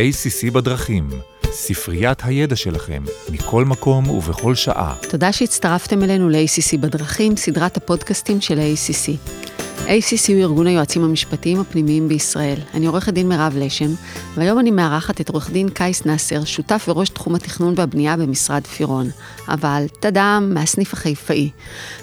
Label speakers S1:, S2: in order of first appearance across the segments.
S1: ACC בדרכים, ספריית הידע שלכם, מכל מקום ובכל שעה.
S2: תודה שהצטרפתם אלינו ל-ACC בדרכים, סדרת הפודקאסטים של ה-ACC. ACC הוא ארגון היועצים המשפטיים הפנימיים בישראל. אני עורכת דין מירב לשם, והיום אני מארחת את עורך דין קייס נאסר, שותף וראש תחום התכנון והבנייה במשרד פירון. אבל, טאדאם, מהסניף החיפאי.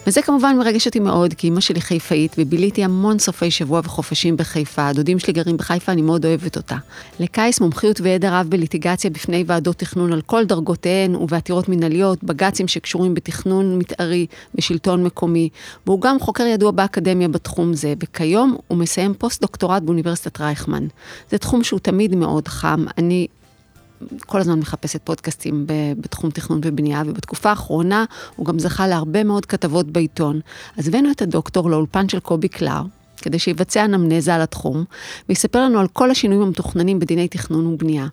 S2: וזה כמובן מרגש אותי מאוד, כי אמא שלי חיפאית, וביליתי המון סופי שבוע וחופשים בחיפה. הדודים שלי גרים בחיפה, אני מאוד אוהבת אותה. לקייס מומחיות וידע רב בליטיגציה בפני ועדות תכנון על כל דרגותיהן ובעתירות מנהליות, בג"צים שקשורים בתכנון מתארי, בשלטון מקומי, והוא גם חוקר ידוע באקדמיה בתחום זה, וכיום הוא מסיים פוסט-דוקטורט באוניברסיטת רייכמן. זה תחום שהוא תמיד מאוד חם. אני כל הזמן מחפשת פודקאסטים בתחום תכנון ובנייה, ובתקופה האחרונה הוא גם זכה להרבה מאוד כתבות בעיתון. אז הבאנו את הדוקטור לאולפן של קובי קלר, כדי שיבצע אנמנזה על התחום, ויספר לנו על כל השינויים המתוכננים בדיני תכנון ובנייה.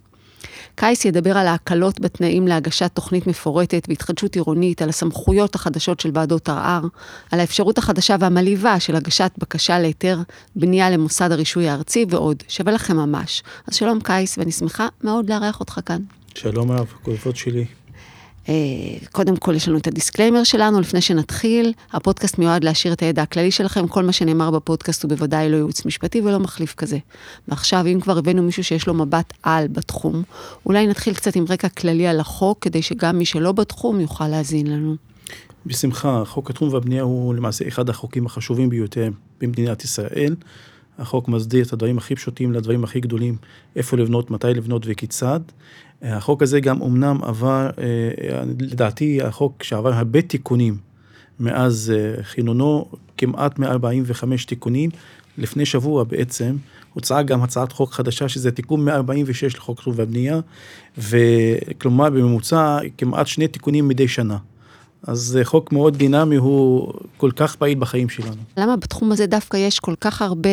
S2: קייס ידבר על ההקלות בתנאים להגשת תוכנית מפורטת והתחדשות עירונית, על הסמכויות החדשות של ועדות ערר, על האפשרות החדשה והמלהיבה של הגשת בקשה להיתר בנייה למוסד הרישוי הארצי ועוד. שווה לכם ממש. אז שלום קייס, ואני שמחה מאוד לארח אותך כאן.
S3: שלום רב, הכבוד שלי.
S2: אה, קודם כל יש לנו את ה disclaimer שלנו, לפני שנתחיל, הפודקאסט מיועד להשאיר את הידע הכללי שלכם, כל מה שנאמר בפודקאסט הוא בוודאי לא ייעוץ משפטי ולא מחליף כזה. ועכשיו, אם כבר הבאנו מישהו שיש לו מבט על בתחום, אולי נתחיל קצת עם רקע כללי על החוק, כדי שגם מי שלא בתחום יוכל להאזין לנו.
S3: בשמחה, חוק התחום והבנייה הוא למעשה אחד החוקים החשובים ביותר במדינת ישראל. החוק מסדיר את הדברים הכי פשוטים לדברים הכי גדולים, איפה לבנות, מתי לבנות וכיצד. החוק הזה גם אמנם עבר, אה, לדעתי החוק שעבר הרבה תיקונים מאז אה, חינונו, כמעט 145 תיקונים. לפני שבוע בעצם הוצאה גם הצעת חוק חדשה שזה תיקון 146 לחוק תכנון והבנייה, וכלומר בממוצע כמעט שני תיקונים מדי שנה. אז זה חוק מאוד דינמי, הוא כל כך פעיל בחיים שלנו.
S2: למה בתחום הזה דווקא יש כל כך הרבה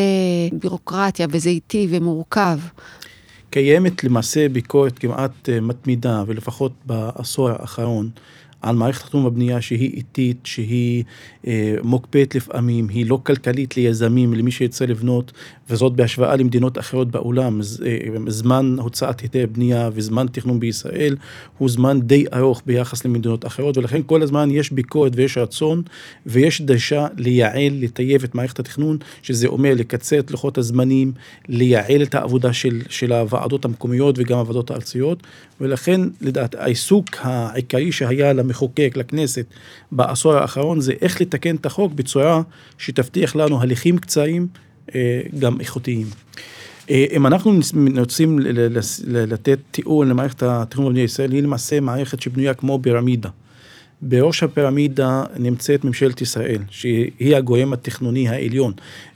S2: בירוקרטיה וזה איטי ומורכב?
S3: קיימת למעשה ביקורת כמעט אה, מתמידה, ולפחות בעשור האחרון, על מערכת התכנון והבנייה שהיא איטית, שהיא אה, מוקפאת לפעמים, היא לא כלכלית ליזמים, למי שירצה לבנות, וזאת בהשוואה למדינות אחרות בעולם. אה, זמן הוצאת היתר בנייה וזמן תכנון בישראל הוא זמן די ארוך ביחס למדינות אחרות, ולכן כל הזמן יש ביקורת ויש רצון ויש דרישה לייעל, לטייב את מערכת התכנון, שזה אומר לקצר את לוחות הזמנים, לייעל את העבודה של, של הוועדות המקומיות וגם הוועדות הארציות, ולכן לדעת העיסוק העיקרי שהיה למחוקק, לכנסת, בעשור האחרון זה איך לתקן את החוק בצורה שתבטיח לנו הליכים קצרים, אה, גם איכותיים. אה, אם אנחנו רוצים לתת תיאור למערכת התכנון במדינת ישראל, היא למעשה מערכת שבנויה כמו פירמידה. בראש הפירמידה נמצאת ממשלת ישראל, שהיא הגורם התכנוני העליון.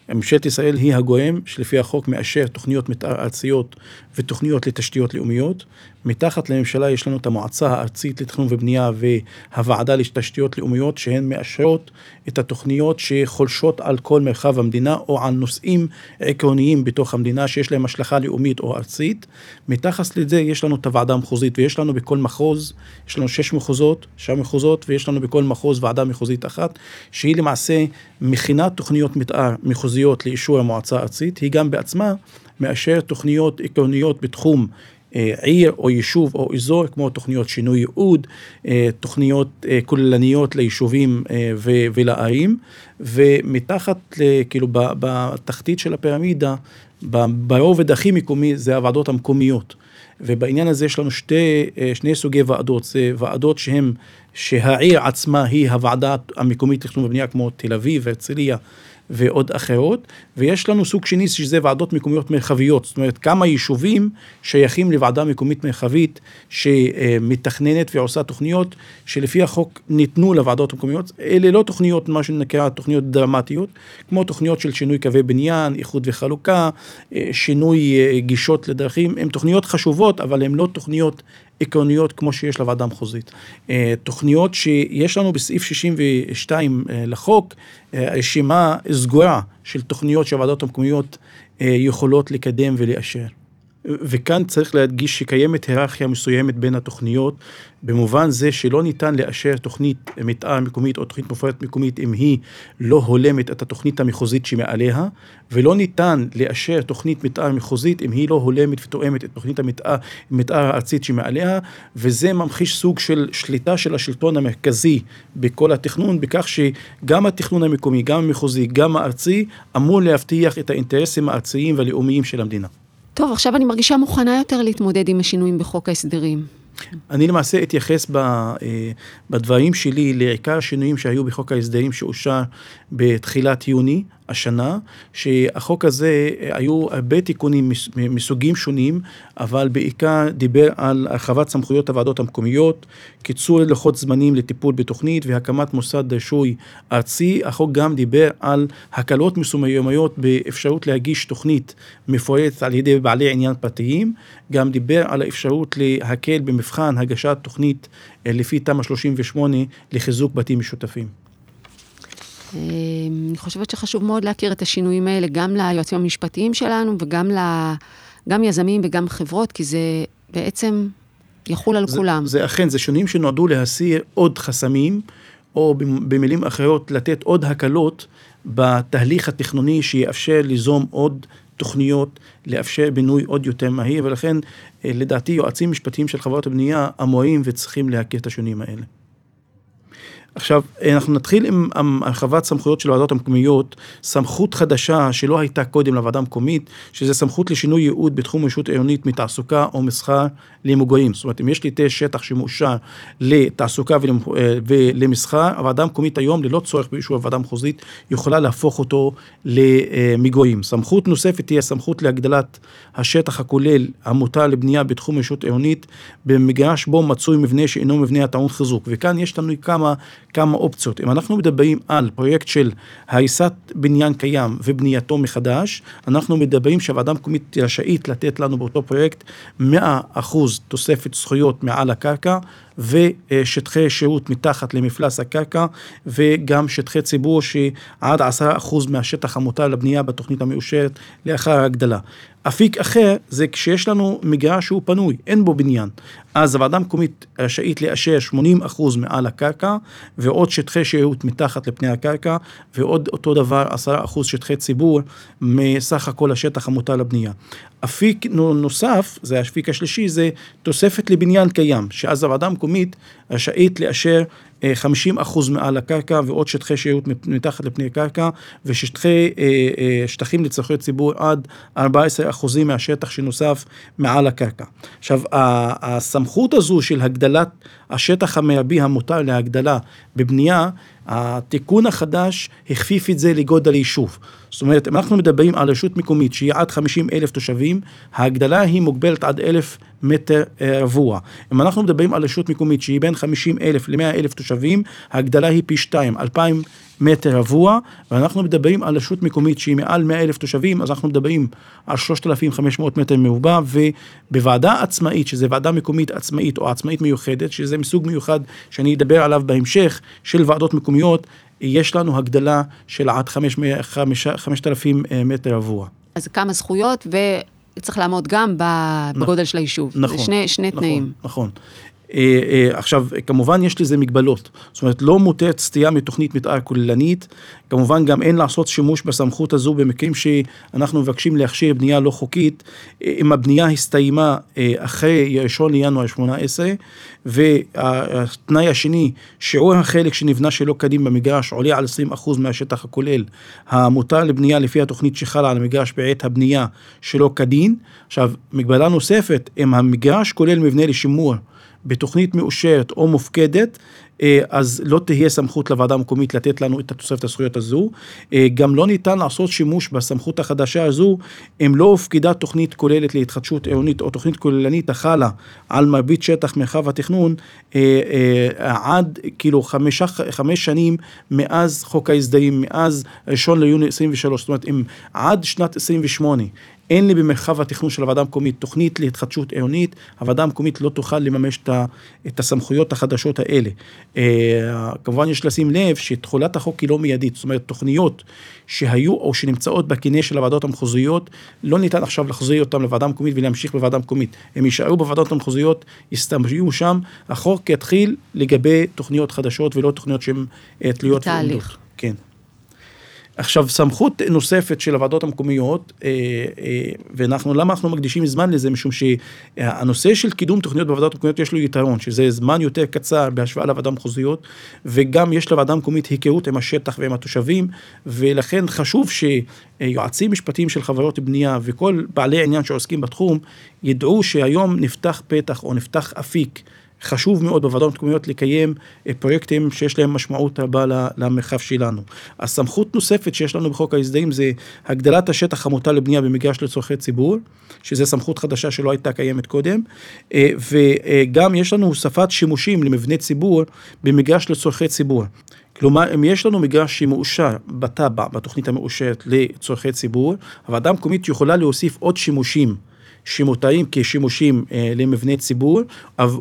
S3: ממשלת ישראל היא הגורם שלפי החוק מאשר תוכניות מתאר ארציות ותוכניות לתשתיות לאומיות. מתחת לממשלה יש לנו את המועצה הארצית לתכנון ובנייה והוועדה לתשתיות לאומיות שהן מאשרות את התוכניות שחולשות על כל מרחב המדינה או על נושאים עקרוניים בתוך המדינה שיש להם השלכה לאומית או ארצית. מתחת לזה יש לנו את הוועדה המחוזית ויש לנו בכל מחוז, יש לנו שש מחוזות, שש מחוזות ויש לנו בכל מחוז ועדה מחוזית אחת שהיא למעשה מכינה תוכניות מתאר מחוזיות לאישור המועצה הארצית, היא גם בעצמה מאשרת תוכניות עקרוניות בתחום אה, עיר או יישוב או אזור, כמו תוכניות שינוי ייעוד, אה, תוכניות אה, כוללניות ליישובים ולערים, ומתחת, כאילו בתחתית של הפירמידה, ברובד הכי מקומי זה הוועדות המקומיות. ובעניין הזה יש לנו שתי, שני סוגי ועדות, זה ועדות שהן, שהעיר עצמה היא הוועדה המקומית לתכנון ובנייה כמו תל אביב, הרצליה ועוד אחרות, ויש לנו סוג שני שזה ועדות מקומיות מרחביות, זאת אומרת כמה יישובים שייכים לוועדה מקומית מרחבית שמתכננת ועושה תוכניות שלפי החוק ניתנו לוועדות המקומיות, אלה לא תוכניות, מה שנקרא תוכניות דרמטיות, כמו תוכניות של שינוי קווי בניין, איחוד וחלוקה, אה, שינוי אה, גישות לדרכים, הן תוכניות חשובות, אבל הן לא תוכניות עקרוניות כמו שיש לוועדה המחוזית. אה, תוכניות שיש לנו בסעיף 62 אה, לחוק, אה, רשימה סגורה של תוכניות שהוועדות המקומיות יכולות לקדם ולאשר. וכאן צריך להדגיש שקיימת היררכיה מסוימת בין התוכניות, במובן זה שלא ניתן לאשר תוכנית מתאר מקומית או תוכנית מפורטת מקומית אם היא לא הולמת את התוכנית המחוזית שמעליה, ולא ניתן לאשר תוכנית מתאר מחוזית אם היא לא הולמת ותואמת את תוכנית המתאר הארצית שמעליה, וזה ממחיש סוג של שליטה של השלטון המרכזי בכל התכנון, בכך שגם התכנון המקומי, גם המחוזי, גם הארצי, אמור להבטיח את האינטרסים הארציים והלאומיים של המדינה.
S2: טוב, עכשיו אני מרגישה מוכנה יותר להתמודד עם השינויים בחוק ההסדרים.
S3: אני למעשה אתייחס אה, בדברים שלי לעיקר השינויים שהיו בחוק ההסדרים שאושר בתחילת יוני השנה, שהחוק הזה אה, היו הרבה תיקונים מסוגים שונים, אבל בעיקר דיבר על הרחבת סמכויות הוועדות המקומיות, קיצור לוחות זמנים לטיפול בתוכנית והקמת מוסד רישוי ארצי. החוק גם דיבר על הקלות מסוימות באפשרות להגיש תוכנית מפורטת על ידי בעלי עניין פרטיים, גם דיבר על האפשרות להקל במבחן הגשת תוכנית אה, לפי תמ"א 38 לחיזוק בתים משותפים.
S2: אמ, אני חושבת שחשוב מאוד להכיר את השינויים האלה גם ליועצים המשפטיים שלנו וגם ל... גם יזמים וגם חברות, כי זה בעצם יחול על
S3: זה,
S2: כולם.
S3: זה אכן, זה שינויים שנועדו להסיר עוד חסמים, או במילים אחרות, לתת עוד הקלות בתהליך התכנוני שיאפשר ליזום עוד תוכניות, לאפשר בינוי עוד יותר מהיר, ולכן אה, לדעתי יועצים משפטיים של חברות הבנייה אמורים וצריכים להכיר את השינויים האלה. עכשיו, אנחנו נתחיל עם הרחבת סמכויות של הוועדות המקומיות, סמכות חדשה שלא הייתה קודם לוועדה המקומית, שזה סמכות לשינוי ייעוד בתחום רשות עירונית מתעסוקה או מסחר למגורים. זאת אומרת, אם יש לי תא שטח שמאושר לתעסוקה ולמסחר, הוועדה המקומית היום, ללא צורך באישור הוועדה המחוזית, יכולה להפוך אותו למגורים. סמכות נוספת תהיה סמכות להגדלת השטח הכולל המותר לבנייה בתחום רשות עירונית, במגרש בו מצוי מבנה שאינו מבנה הטעון חיזוק. וכאן יש לנו כמה... כמה אופציות. אם אנחנו מדברים על פרויקט של הריסת בניין קיים ובנייתו מחדש, אנחנו מדברים שהוועדה המקומית רשאית לתת לנו באותו פרויקט 100% תוספת זכויות מעל הקרקע ושטחי שירות מתחת למפלס הקרקע וגם שטחי ציבור שעד 10% מהשטח המותר לבנייה בתוכנית המאושרת לאחר ההגדלה. אפיק אחר זה כשיש לנו מגרש שהוא פנוי, אין בו בניין. אז הוועדה המקומית רשאית לאשר 80% מעל הקרקע ועוד שטחי שירות מתחת לפני הקרקע ועוד אותו דבר 10% שטחי ציבור מסך הכל השטח המותר לבנייה. אפיק נוסף, זה האפיק השלישי, זה תוספת לבניין קיים, שאז הוועדה המקומית רשאית לאשר 50 אה, אחוז מעל הקרקע ועוד שטחי שירות מתחת לפני קרקע ושטחי, אה, אה, שטחים לצרכי ציבור עד 14 אחוזים מהשטח שנוסף מעל הקרקע. עכשיו, הסמכות הזו של הגדלת השטח המרבי המותר להגדלה בבנייה, התיקון החדש הכפיף את זה לגודל היישוב. זאת אומרת, אם אנחנו מדברים על רשות מקומית שהיא עד 50 אלף תושבים, ההגדלה היא מוגבלת עד אלף מטר אה, רבוע. אם אנחנו מדברים על רשות מקומית שהיא בין 50 אלף ל-100 אלף תושבים, ההגדלה היא פי 2, 2,000 מטר רבוע, ואנחנו מדברים על רשות מקומית שהיא מעל 100 אלף תושבים, אז אנחנו מדברים על 3,500 מטר מרובע, ובוועדה עצמאית, שזה ועדה מקומית עצמאית או עצמאית מיוחדת, שזה מסוג מיוחד שאני אדבר עליו בהמשך, של ועדות מקומיות, יש לנו הגדלה של עד 5,000 אה, מטר רבוע.
S2: אז כמה זכויות, וצריך לעמוד גם בגודל של היישוב.
S3: נכון.
S2: זה שני, שני
S3: נכון,
S2: תנאים.
S3: נכון. אה, אה, עכשיו, כמובן יש לזה מגבלות, זאת אומרת לא מותרת סטייה מתוכנית מתאר כוללנית, כמובן גם אין לעשות שימוש בסמכות הזו במקרים שאנחנו מבקשים להכשיר בנייה לא חוקית, אה, אם הבנייה הסתיימה אחרי 1 לינואר 18, והתנאי השני, שיעור החלק שנבנה שלא כדין במגרש עולה על 20% מהשטח הכולל המותר לבנייה לפי התוכנית שחלה על המגרש בעת הבנייה שלא כדין. עכשיו, מגבלה נוספת, אם המגרש כולל מבנה לשימור בתוכנית מאושרת או מופקדת, אה, אז לא תהיה סמכות לוועדה המקומית לתת לנו את התוספת הזכויות הזו. אה, גם לא ניתן לעשות שימוש בסמכות החדשה הזו אם לא הופקדה תוכנית כוללת להתחדשות עירונית או תוכנית כוללנית החלה על מרבית שטח מרחב התכנון אה, עד כאילו חמישה, חמש שנים מאז חוק ההסדרים, מאז ראשון ליוני 23, זאת אומרת אם עד שנת 28 אין לי במרחב התכנון של הוועדה המקומית תוכנית להתחדשות עירונית, הוועדה המקומית לא תוכל לממש את הסמכויות החדשות האלה. אה, כמובן יש לשים לב שתחולת החוק היא לא מיידית, זאת אומרת תוכניות שהיו או שנמצאות בקנה של הוועדות המחוזיות, לא ניתן עכשיו להחזיר אותן לוועדה המקומית ולהמשיך בוועדה המקומית. הם יישארו בוועדות המחוזיות, יסתמשו שם, החוק יתחיל לגבי תוכניות חדשות ולא תוכניות שהן אה, תלויות.
S2: תהליך.
S3: עכשיו, סמכות נוספת של הוועדות המקומיות, אה, אה, ואנחנו, למה אנחנו מקדישים זמן לזה? משום שהנושא של קידום תוכניות בוועדות המקומיות יש לו יתרון, שזה זמן יותר קצר בהשוואה לוועדה המחוזיות, וגם יש לוועדה המקומית היכרות עם השטח ועם התושבים, ולכן חשוב שיועצים משפטיים של חברות בנייה וכל בעלי עניין שעוסקים בתחום, ידעו שהיום נפתח פתח או נפתח אפיק. חשוב מאוד בוועדות המקומיות לקיים אה, פרויקטים שיש להם משמעות רבה למרחב שלנו. הסמכות נוספת שיש לנו בחוק ההסדרים זה הגדלת השטח המותר לבנייה במגרש לצורכי ציבור, שזה סמכות חדשה שלא הייתה קיימת קודם, אה, וגם יש לנו הוספת שימושים למבני ציבור במגרש לצורכי ציבור. כלומר, אם יש לנו מגרש שמאושר בתב"ע, בתוכנית המאושרת לצורכי ציבור, הוועדה המקומית יכולה להוסיף עוד שימושים. שמותרים כשימושים אה, למבני ציבור,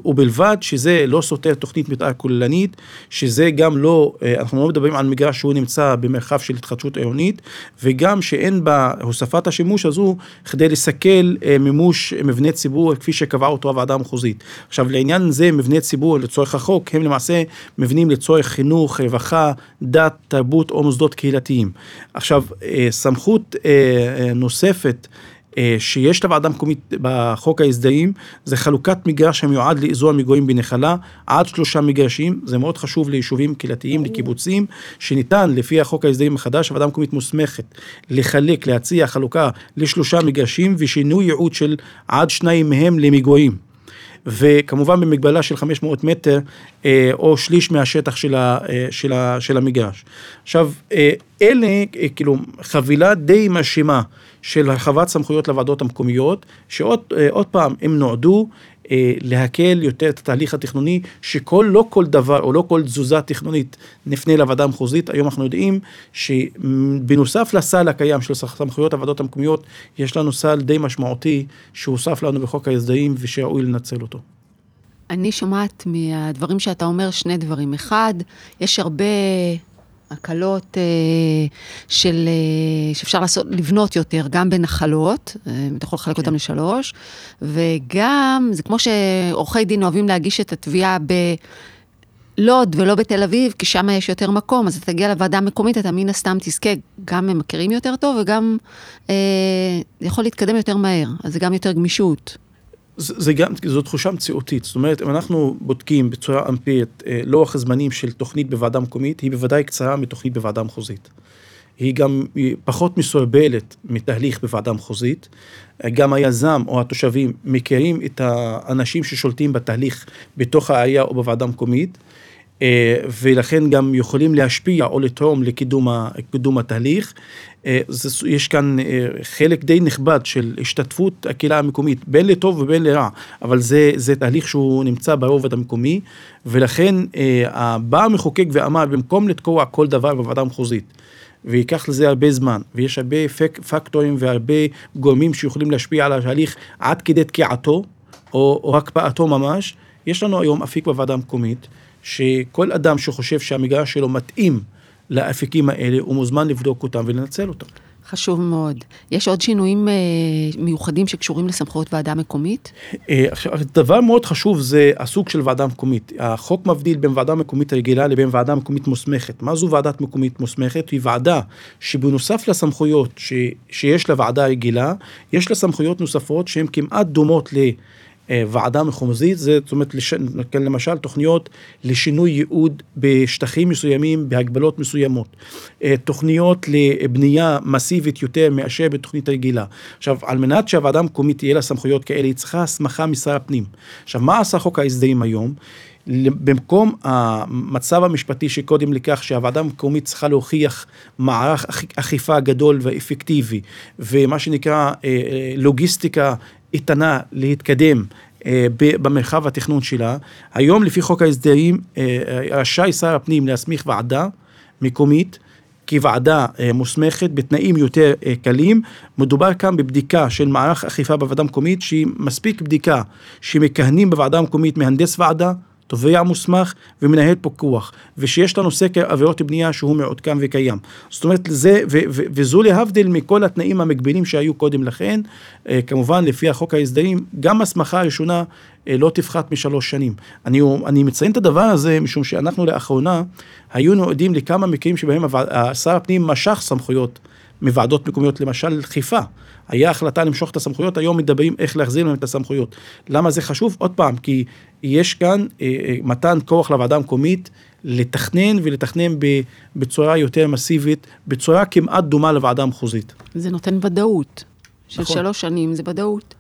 S3: ובלבד שזה לא סותר תוכנית מתאר כוללנית, שזה גם לא, אה, אנחנו לא מדברים על מגרש שהוא נמצא במרחב של התחדשות עירונית, וגם שאין בהוספת השימוש הזו כדי לסכל אה, מימוש מבני ציבור כפי שקבעה אותו הוועדה המחוזית. עכשיו לעניין זה מבני ציבור לצורך החוק הם למעשה מבנים לצורך חינוך, רווחה, דת, תרבות או מוסדות קהילתיים. עכשיו אה, סמכות אה, אה, נוספת שיש לוועדה המקומית בחוק ההסדרים, זה חלוקת מגרש המיועד לאזור המגורים בנחלה, עד שלושה מגרשים, זה מאוד חשוב ליישובים קהילתיים, לקיבוצים, שניתן לפי החוק ההסדרים החדש, הוועדה המקומית מוסמכת לחלק, להציע חלוקה לשלושה מגרשים ושינוי ייעוד של עד שניים מהם למגורים. וכמובן במגבלה של 500 מטר אה, או שליש מהשטח של, ה, אה, של, ה, של המגרש. עכשיו, אה, אלה כאילו חבילה די מרשימה של הרחבת סמכויות לוועדות המקומיות, שעוד פעם, הם נועדו להקל יותר את התהליך התכנוני, שכל, לא כל דבר או לא כל תזוזה תכנונית נפנה לוועדה המחוזית. היום אנחנו יודעים שבנוסף לסל הקיים של סמכויות הוועדות המקומיות, יש לנו סל די משמעותי שהוסף לנו בחוק ההסדרים ושראוי לנצל אותו.
S2: אני שומעת מהדברים שאתה אומר שני דברים. אחד, יש הרבה הקלות אה, של, אה, שאפשר לעשות, לבנות יותר, גם בנחלות, אה, אתה יכול לחלק כן. אותם לשלוש, וגם, זה כמו שעורכי דין אוהבים להגיש את התביעה ב... לוד ולא בתל אביב, כי שם יש יותר מקום, אז אתה תגיע לוועדה המקומית, אתה מן הסתם תזכה, גם הם מכירים יותר טוב וגם אה, יכול להתקדם יותר מהר, אז זה גם יותר גמישות.
S3: זה, גם, זו תחושה מציאותית, זאת אומרת, אם אנחנו בודקים בצורה אמפירית אה, לוח הזמנים של תוכנית בוועדה מקומית, היא בוודאי קצרה מתוכנית בוועדה מחוזית. היא גם היא פחות מסורבלת מתהליך בוועדה מחוזית. גם היזם או התושבים מכירים את האנשים ששולטים בתהליך בתוך העירייה או בוועדה המקומית. אה, ולכן גם יכולים להשפיע או לתרום לקידום התהליך. אה, יש כאן אה, חלק די נכבד של השתתפות הקהילה המקומית, בין לטוב ובין לרע, אבל זה, זה תהליך שהוא נמצא ברובד המקומי, ולכן בא המחוקק ואמר, במקום לתקוע כל דבר בוועדה המחוזית, וייקח לזה הרבה זמן, ויש הרבה פק, פקטורים והרבה גורמים שיכולים להשפיע על התהליך עד כדי תקיעתו, או, או הקפאתו ממש, יש לנו היום אפיק בוועדה המקומית. שכל אדם שחושב שהמגרש שלו מתאים לאפיקים האלה, הוא מוזמן לבדוק אותם ולנצל אותם.
S2: חשוב מאוד. יש עוד שינויים אה, מיוחדים שקשורים לסמכויות ועדה מקומית?
S3: אה, עכשיו, דבר מאוד חשוב זה הסוג של ועדה מקומית. החוק מבדיל בין ועדה מקומית רגילה לבין ועדה מקומית מוסמכת. מה זו ועדת מקומית מוסמכת? היא ועדה שבנוסף לסמכויות ש, שיש לוועדה רגילה, יש לה סמכויות נוספות שהן כמעט דומות ל... אה, ועדה מחוזית, זה זאת אומרת, לש, למשל תוכניות לשינוי ייעוד בשטחים מסוימים, בהגבלות מסוימות. אה, תוכניות לבנייה מסיבית יותר מאשר בתוכנית רגילה. עכשיו, על מנת שהוועדה המקומית תהיה לה סמכויות כאלה, היא צריכה הסמכה משר הפנים. עכשיו, מה עשה חוק ההסדרים היום? במקום המצב המשפטי שקודם לכך שהוועדה המקומית צריכה להוכיח מערך אכיפה גדול ואפקטיבי ומה שנקרא אה, לוגיסטיקה איתנה להתקדם אה, במרחב התכנון שלה. היום לפי חוק ההסדרים אה, רשאי שר הפנים להסמיך ועדה מקומית כוועדה אה, מוסמכת בתנאים יותר אה, קלים. מדובר כאן בבדיקה של מערך אכיפה בוועדה המקומית, שהיא מספיק בדיקה שמכהנים בוועדה המקומית מהנדס ועדה, תובע מוסמך ומנהל פיקוח, ושיש לנו סקר עבירות בנייה שהוא מעודכן וקיים. זאת אומרת, זה, ו, ו, וזו להבדיל מכל התנאים המגבילים שהיו קודם לכן, אה, כמובן לפי החוק ההסדרים, גם הסמכה ראשונה אה, לא תפחת משלוש שנים. אני, אני מציין את הדבר הזה משום שאנחנו לאחרונה היינו עדים לכמה מקרים שבהם שר הפנים משך סמכויות מוועדות מקומיות, למשל חיפה. היה החלטה למשוך את הסמכויות, היום מדברים איך להחזיר להם את הסמכויות. למה זה חשוב? עוד פעם, כי יש כאן אה, אה, מתן כוח לוועדה המקומית לתכנן ולתכנן בצורה יותר מסיבית, בצורה כמעט דומה לוועדה המחוזית.
S2: זה נותן ודאות. של נכון. שלוש שנים זה ודאות.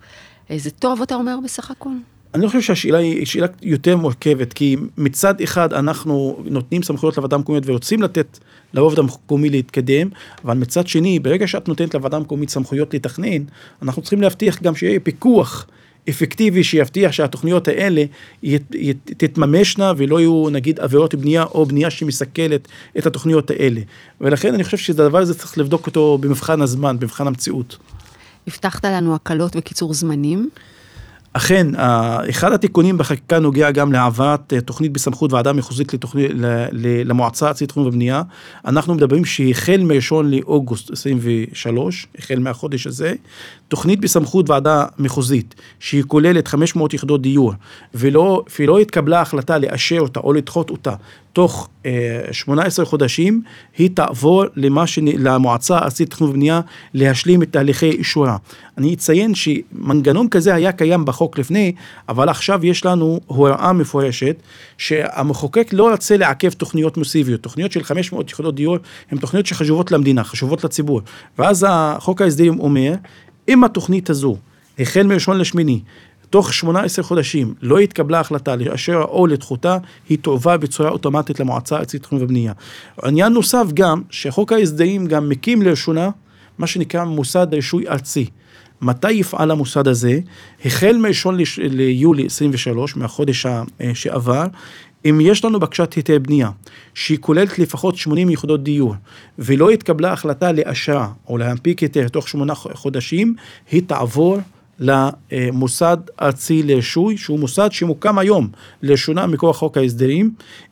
S2: אה, זה טוב, אתה אומר, בסך הכל?
S3: אני חושב שהשאלה היא שאלה יותר מורכבת, כי מצד אחד אנחנו נותנים סמכויות לוועדה המקומית ורוצים לתת לרובד המקומי להתקדם, אבל מצד שני, ברגע שאת נותנת לוועדה המקומית סמכויות לתכנן, אנחנו צריכים להבטיח גם שיהיה פיקוח אפקטיבי שיבטיח שהתוכניות האלה תתממשנה ולא יהיו נגיד עבירות בנייה או בנייה שמסכלת את התוכניות האלה. ולכן אני חושב שהדבר הזה צריך לבדוק אותו במבחן הזמן, במבחן המציאות.
S2: הבטחת לנו הקלות וקיצור זמנים.
S3: אכן, אחד התיקונים בחקיקה נוגע גם להעברת אה, תוכנית בסמכות ועדה מחוזית לתוכנית, למועצה הארצית תכנון ובנייה. אנחנו מדברים שהחל מ-1 לאוגוסט 23, החל מהחודש הזה, תוכנית בסמכות ועדה מחוזית, שהיא כוללת 500 יחידות דיור, ולא, ולא התקבלה החלטה לאשר אותה או לדחות אותה תוך אה, 18 חודשים, היא תעבור למה שנ... למועצה הארצית לתכנון ובנייה להשלים את תהליכי אישורה. אני אציין שמנגנון כזה היה קיים בחוק לפני, אבל עכשיו יש לנו הוראה מפורשת שהמחוקק לא רוצה לעכב תוכניות מוסיביות. תוכניות של 500 יחידות דיור הן תוכניות שחשובות למדינה, חשובות לציבור. ואז החוק ההסדרים אומר, אם התוכנית הזו, החל מראשון לשמיני, תוך 18 חודשים לא התקבלה החלטה לאשר או לדחותה, היא תועבר בצורה אוטומטית למועצה הארצית לתכנון ובנייה. עניין נוסף גם, שחוק ההסדרים גם מקים לראשונה מה שנקרא מוסד רישוי ארצי. מתי יפעל המוסד הזה? החל מ-1 ליולי 23, מהחודש אה, שעבר, אם יש לנו בקשת היתר בנייה, שהיא כוללת לפחות 80 יחידות דיור, ולא התקבלה החלטה לאשרה או להנפיק היתר תוך שמונה חודשים, היא תעבור למוסד ארצי לרישוי, שהוא מוסד שמוקם היום לראשונה מכוח חוק ההסדרים.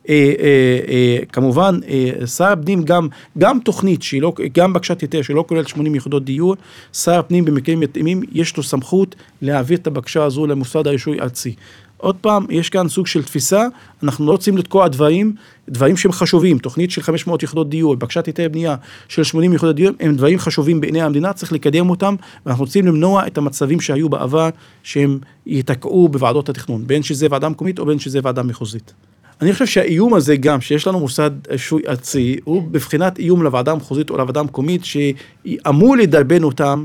S3: אה, אה, אה, כמובן, שר הפנים גם, גם תוכנית, שהיא לא, גם בקשת היתר שלא כוללת 80 יחידות דיור, שר הפנים במקרים מתאימים, יש לו סמכות להעביר את הבקשה הזו למוסד הרישוי הארצי. עוד פעם, יש כאן סוג של תפיסה, אנחנו לא רוצים לתקוע דברים, דברים שהם חשובים, תוכנית של 500 יחידות דיור, בקשת היתר בנייה של 80 יחידות דיור, הם דברים חשובים בעיני המדינה, צריך לקדם אותם, ואנחנו רוצים למנוע את המצבים שהיו בעבר, שהם ייתקעו בוועדות התכנון, בין שזה ועדה מקומית או בין שזה ועדה מחוזית. אני חושב שהאיום הזה גם, שיש לנו מוסד שוי ארצי, הוא בבחינת איום לוועדה המחוזית או לוועדה המקומית, שאמור לדרבן אותם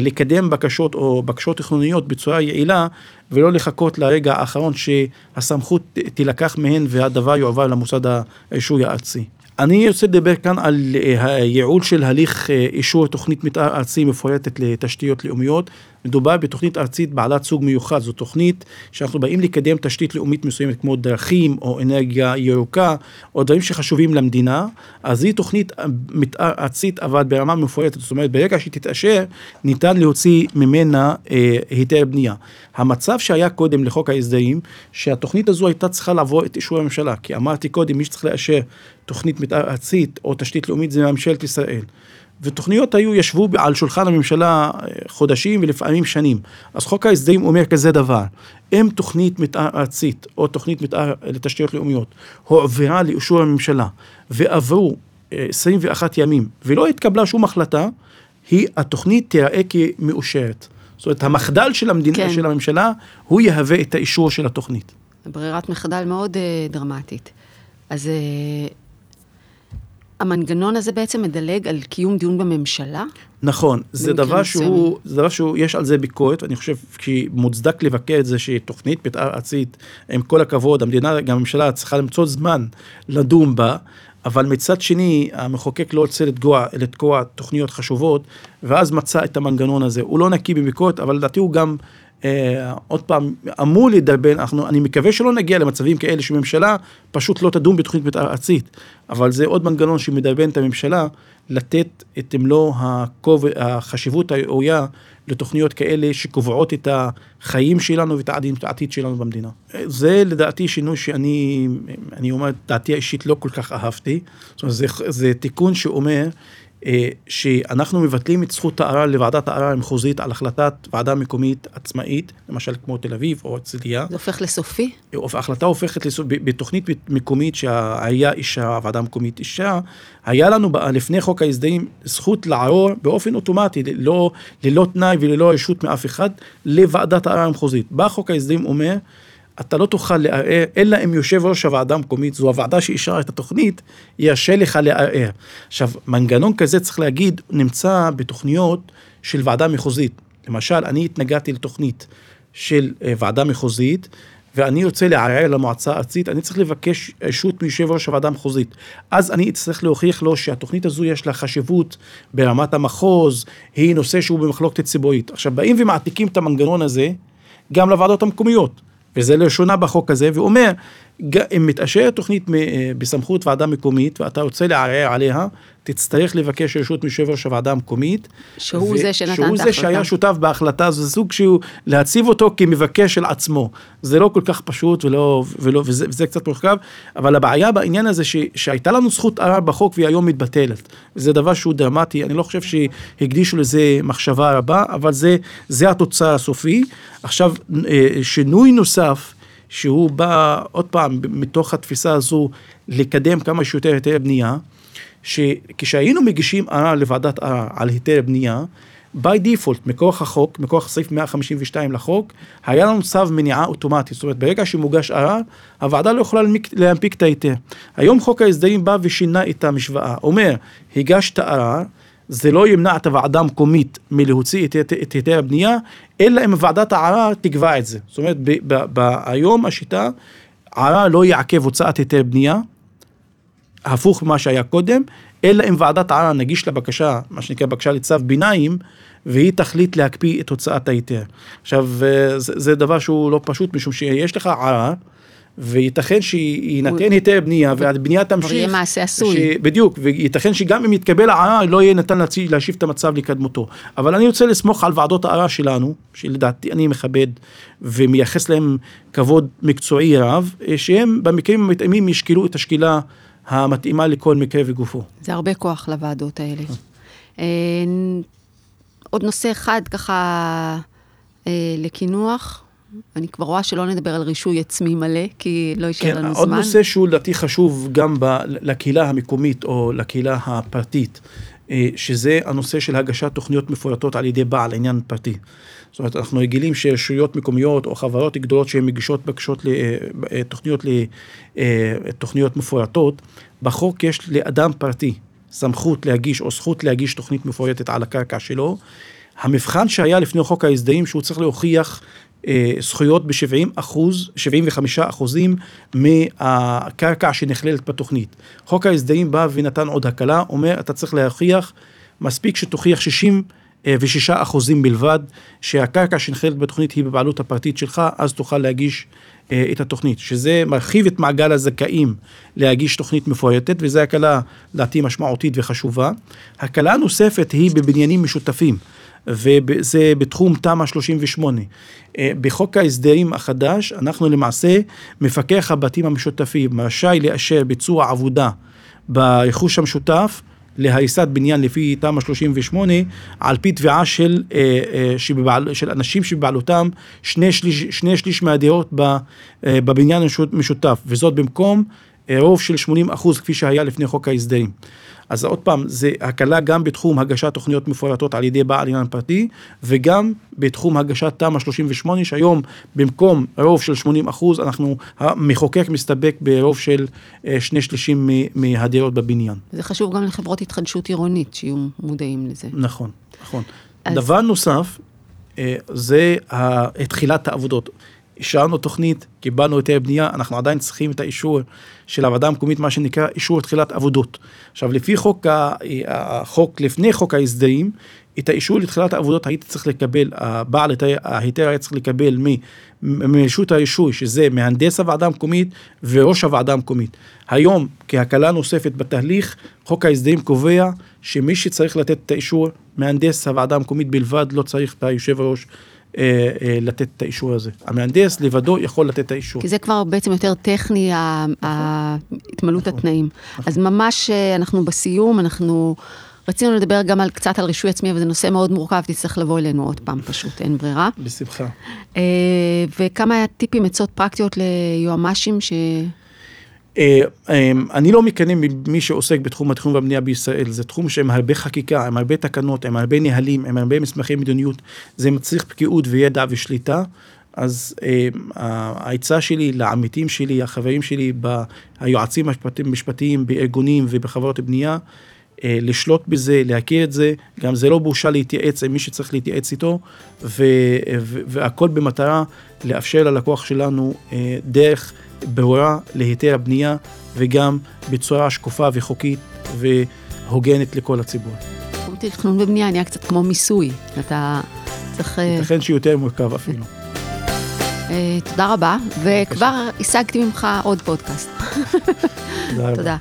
S3: לקדם בקשות או בקשות תכנוניות בצורה יעילה, ולא לחכות לרגע האחרון שהסמכות תילקח מהן והדבר יועבר למוסד הרישוי הארצי. אני רוצה לדבר כאן על אה, הייעול של הליך אה, אישור תוכנית מתאר ארצי מפורטת לתשתיות לאומיות. מדובר בתוכנית ארצית בעלת סוג מיוחד, זו תוכנית שאנחנו באים לקדם תשתית לאומית מסוימת כמו דרכים או אנרגיה ירוקה או דברים שחשובים למדינה, אז היא תוכנית מתאר ארצית אבל ברמה מפורטת, זאת אומרת ברגע שהיא תתאשר ניתן להוציא ממנה אה, היתר בנייה. המצב שהיה קודם לחוק ההסדרים, שהתוכנית הזו הייתה צריכה לעבור את אישור הממשלה, כי אמרתי קודם מי שצריך לאשר תוכנית מתאר ארצית או תשתית לאומית זה ממשלת ישראל. ותוכניות היו, ישבו על שולחן הממשלה אה, חודשים ולפעמים שנים. אז חוק ההסדרים אומר כזה דבר, אם תוכנית מתאר ארצית או תוכנית מתאר לתשתיות לאומיות הועברה לאישור הממשלה ועברו 21 אה, ימים ולא התקבלה שום החלטה, היא, התוכנית תיראה כמאושרת. זאת אומרת, המחדל של המדינה, כן. של הממשלה, הוא יהווה את האישור של התוכנית.
S2: ברירת מחדל מאוד דרמטית. אז המנגנון הזה בעצם מדלג על קיום דיון בממשלה?
S3: נכון, זה דבר שהוא, זה דבר שהוא, יש על זה ביקורת, ואני חושב שמוצדק לבקר את זה שתוכנית מתאר ארצית, עם כל הכבוד, המדינה, גם הממשלה צריכה למצוא זמן לדון בה, אבל מצד שני, המחוקק לא רוצה לתקוע, לתקוע תוכניות חשובות, ואז מצא את המנגנון הזה. הוא לא נקי בביקורת, אבל לדעתי הוא גם אה, עוד פעם, אמור אנחנו, אני מקווה שלא נגיע למצבים כאלה שממשלה פשוט לא תדון בתוכנית מתאר ארצית, אבל זה עוד מנגנון שמדרבן את הממשלה לתת את מלוא הכוב, החשיבות הראויה לתוכניות כאלה שקובעות את החיים שלנו ואת העתיד שלנו במדינה. זה לדעתי שינוי שאני, אני אומר, דעתי האישית לא כל כך אהבתי. זאת אומרת, זה, זה תיקון שאומר שאנחנו מבטלים את זכות הערר לוועדת הערר המחוזית על החלטת ועדה מקומית עצמאית, למשל כמו תל אביב או הרצליה.
S2: זה הופך לסופי?
S3: ההחלטה הופכת לסופי, בתוכנית מקומית שהעירייה אישרה, הוועדה המקומית אישרה, היה לנו לפני חוק ההסדרים זכות לערור באופן אוטומטי, ללא, ללא תנאי וללא רשות מאף אחד, לוועדת הערר המחוזית. בא חוק ההסדרים אומר, אתה לא תוכל לערער, אלא אם יושב ראש הוועדה המקומית, זו הוועדה שאישרה את התוכנית, ירשה לך לערער. עכשיו, מנגנון כזה, צריך להגיד, נמצא בתוכניות של ועדה מחוזית. למשל, אני התנגדתי לתוכנית של אה, ועדה מחוזית, ואני רוצה לערער למועצה הארצית, אני צריך לבקש רשות מיושב ראש הוועדה המחוזית. אז אני אצטרך להוכיח לו שהתוכנית הזו יש לה חשיבות ברמת המחוז, היא נושא שהוא במחלוקת ציבורית. עכשיו, באים ומעתיקים את המנגנון הזה גם לוועדות המקומיות. וזה לראשונה בחוק הזה, ואומר, אם מתאשרת תוכנית אה, בסמכות ועדה מקומית ואתה רוצה לערער עליה, תצטרך לבקש רשות מיושב ראש הוועדה המקומית.
S2: שהוא ו- זה שנתן את ההחלטה.
S3: שהוא זה שהיה שותף בהחלטה, זה סוג שהוא להציב אותו כמבקש של עצמו. זה לא כל כך פשוט ולא, ולא, וזה, וזה קצת מורכב, אבל הבעיה בעניין הזה ש, שהייתה לנו זכות ערר בחוק והיא היום מתבטלת. זה דבר שהוא דרמטי, אני לא חושב שהקדישו לזה מחשבה רבה, אבל זה, זה התוצר הסופי. עכשיו, אה, שינוי נוסף, שהוא בא, עוד פעם, מתוך התפיסה הזו, לקדם כמה שיותר היתר בנייה, שכשהיינו מגישים ערר לוועדת ערר על היתר בנייה, by default, מכוח החוק, מכוח סעיף 152 לחוק, היה לנו צו מניעה אוטומטי. זאת אומרת, ברגע שמוגש ערר, הוועדה לא יכולה להנפיק את ההיתר. היום חוק ההסדרים בא ושינה את המשוואה. אומר, הגשת ערר, זה לא ימנע את הוועדה המקומית מלהוציא את, את, את היתר הבנייה, אלא אם ועדת הערר תקבע את זה. זאת אומרת, היום השיטה, ערר לא יעכב הוצאת היתר בנייה, הפוך ממה שהיה קודם, אלא אם ועדת ערר נגיש לבקשה, מה שנקרא בקשה לצו ביניים, והיא תחליט להקפיא את הוצאת ההיתר. עכשיו, אה, זה, זה דבר שהוא לא פשוט, משום שיש לך ערר, וייתכן שיינתן היתר בנייה והבנייה תמשיך.
S2: יהיה מעשה עשוי.
S3: בדיוק, וייתכן שגם אם יתקבל הערר לא יהיה ניתן להשיב את המצב לקדמותו. אבל אני רוצה לסמוך על ועדות הערר שלנו, שלדעתי אני מכבד ומייחס להם כבוד מקצועי רב, שהם במקרים המתאימים ישקלו את השקילה המתאימה לכל מקרה וגופו.
S2: זה הרבה כוח לוועדות האלה. אה, עוד נושא אחד ככה אה, לקינוח. אני כבר רואה שלא נדבר על רישוי עצמי מלא, כי לא יישאר
S3: כן,
S2: לנו
S3: עוד
S2: זמן.
S3: עוד נושא שהוא לדעתי חשוב גם ב, לקהילה המקומית או לקהילה הפרטית, אה, שזה הנושא של הגשת תוכניות מפורטות על ידי בעל עניין פרטי. זאת אומרת, אנחנו רגילים שרשויות מקומיות או חברות גדולות שהן מגישות בקשות לתוכניות, אה, לתוכניות אה, מפורטות, בחוק יש לאדם פרטי סמכות להגיש או זכות להגיש תוכנית מפורטת על הקרקע שלו. המבחן שהיה לפני חוק ההסדרים שהוא צריך להוכיח זכויות ב-70 אחוז, 75 אחוזים מהקרקע שנכללת בתוכנית. חוק ההסדרים בא ונתן עוד הקלה, אומר אתה צריך להוכיח, מספיק שתוכיח 60 ושישה אחוזים בלבד שהקרקע שנכללת בתוכנית היא בבעלות הפרטית שלך, אז תוכל להגיש אה, את התוכנית, שזה מרחיב את מעגל הזכאים להגיש תוכנית מפורטת, וזו הקלה לדעתי משמעותית וחשובה. הקלה נוספת היא בבניינים משותפים. וזה בתחום תמ"א 38. אה, בחוק ההסדרים החדש, אנחנו למעשה, מפקח הבתים המשותפים רשאי לאשר ביצוע עבודה ברכוש המשותף להריסת בניין לפי תמ"א 38 על פי תביעה של, אה, אה, שבבעל, של אנשים שבבעלותם שני שליש, שני שליש מהדירות בבניין המשותף וזאת במקום רוב של 80 אחוז כפי שהיה לפני חוק ההסדרים. אז עוד פעם, זה הקלה גם בתחום הגשת תוכניות מפורטות על ידי בעל עניין פרטי, וגם בתחום הגשת תמ"א 38, שהיום במקום רוב של 80 אחוז, אנחנו, המחוקק מסתפק ברוב של אה, שני שלישים מהדירות בבניין.
S2: זה חשוב גם לחברות התחדשות עירונית, שיהיו מודעים לזה.
S3: נכון, נכון. אז... דבר נוסף, אה, זה תחילת העבודות. אישרנו תוכנית, קיבלנו היתר בנייה, אנחנו עדיין צריכים את האישור של הוועדה המקומית, מה שנקרא אישור תחילת עבודות. עכשיו, לפי חוק, החוק לפני חוק ההסדרים, את האישור לתחילת העבודות הייתי צריך לקבל, הבעל ההיתר היה צריך לקבל מרשות הרישוי, שזה מהנדס הוועדה המקומית וראש הוועדה המקומית. היום, כהקלה נוספת בתהליך, חוק ההסדרים קובע שמי שצריך לתת את האישור, מהנדס הוועדה המקומית בלבד, לא צריך את היושב ראש. אה, אה, לתת את האישור הזה. המהנדס לבדו יכול לתת את האישור.
S2: כי זה כבר בעצם יותר טכני, התמלאות נכון. התנאים. אז ממש אה, אנחנו בסיום, אנחנו רצינו לדבר גם על, קצת על רישוי עצמי, אבל זה נושא מאוד מורכב, תצטרך לבוא אלינו עוד פעם פשוט, אין ברירה.
S3: בשמחה.
S2: וכמה טיפים, עצות פרקטיות ליועמ"שים ש...
S3: אה, אה, אני לא מקנא ממי שעוסק בתחום התכנון והבנייה בישראל, זה תחום שעם הרבה חקיקה, עם הרבה תקנות, עם הרבה נהלים, עם הרבה מסמכי מדיניות, זה מצריך בקיאות וידע ושליטה. אז אה, העצה שלי לעמיתים שלי, החברים שלי, היועצים המשפטיים בארגונים ובחברות בנייה, לשלוט בזה, להכיר את זה, גם זה לא בושה להתייעץ עם מי שצריך להתייעץ איתו, והכל במטרה לאפשר ללקוח שלנו דרך ברורה להיתר הבנייה וגם בצורה שקופה וחוקית והוגנת לכל הציבור.
S2: תכנון ובנייה נהיה קצת כמו מיסוי, אתה צריך...
S3: אה, ייתכן שיותר מורכב אפילו.
S2: אה, תודה רבה, וכבר השגתי ממך עוד פודקאסט.
S3: תודה.